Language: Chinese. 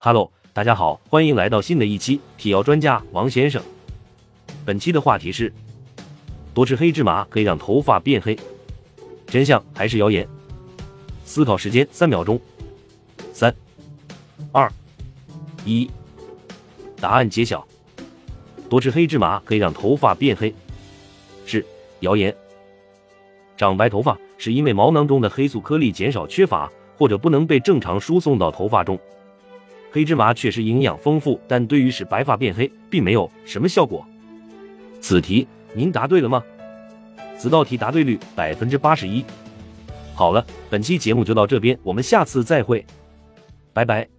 Hello，大家好，欢迎来到新的一期体药专家王先生。本期的话题是：多吃黑芝麻可以让头发变黑，真相还是谣言？思考时间三秒钟，三、二、一，答案揭晓。多吃黑芝麻可以让头发变黑，是谣言。长白头发是因为毛囊中的黑素颗粒减少、缺乏，或者不能被正常输送到头发中。黑芝麻确实营养丰富，但对于使白发变黑，并没有什么效果。此题您答对了吗？此道题答对率百分之八十一。好了，本期节目就到这边，我们下次再会，拜拜。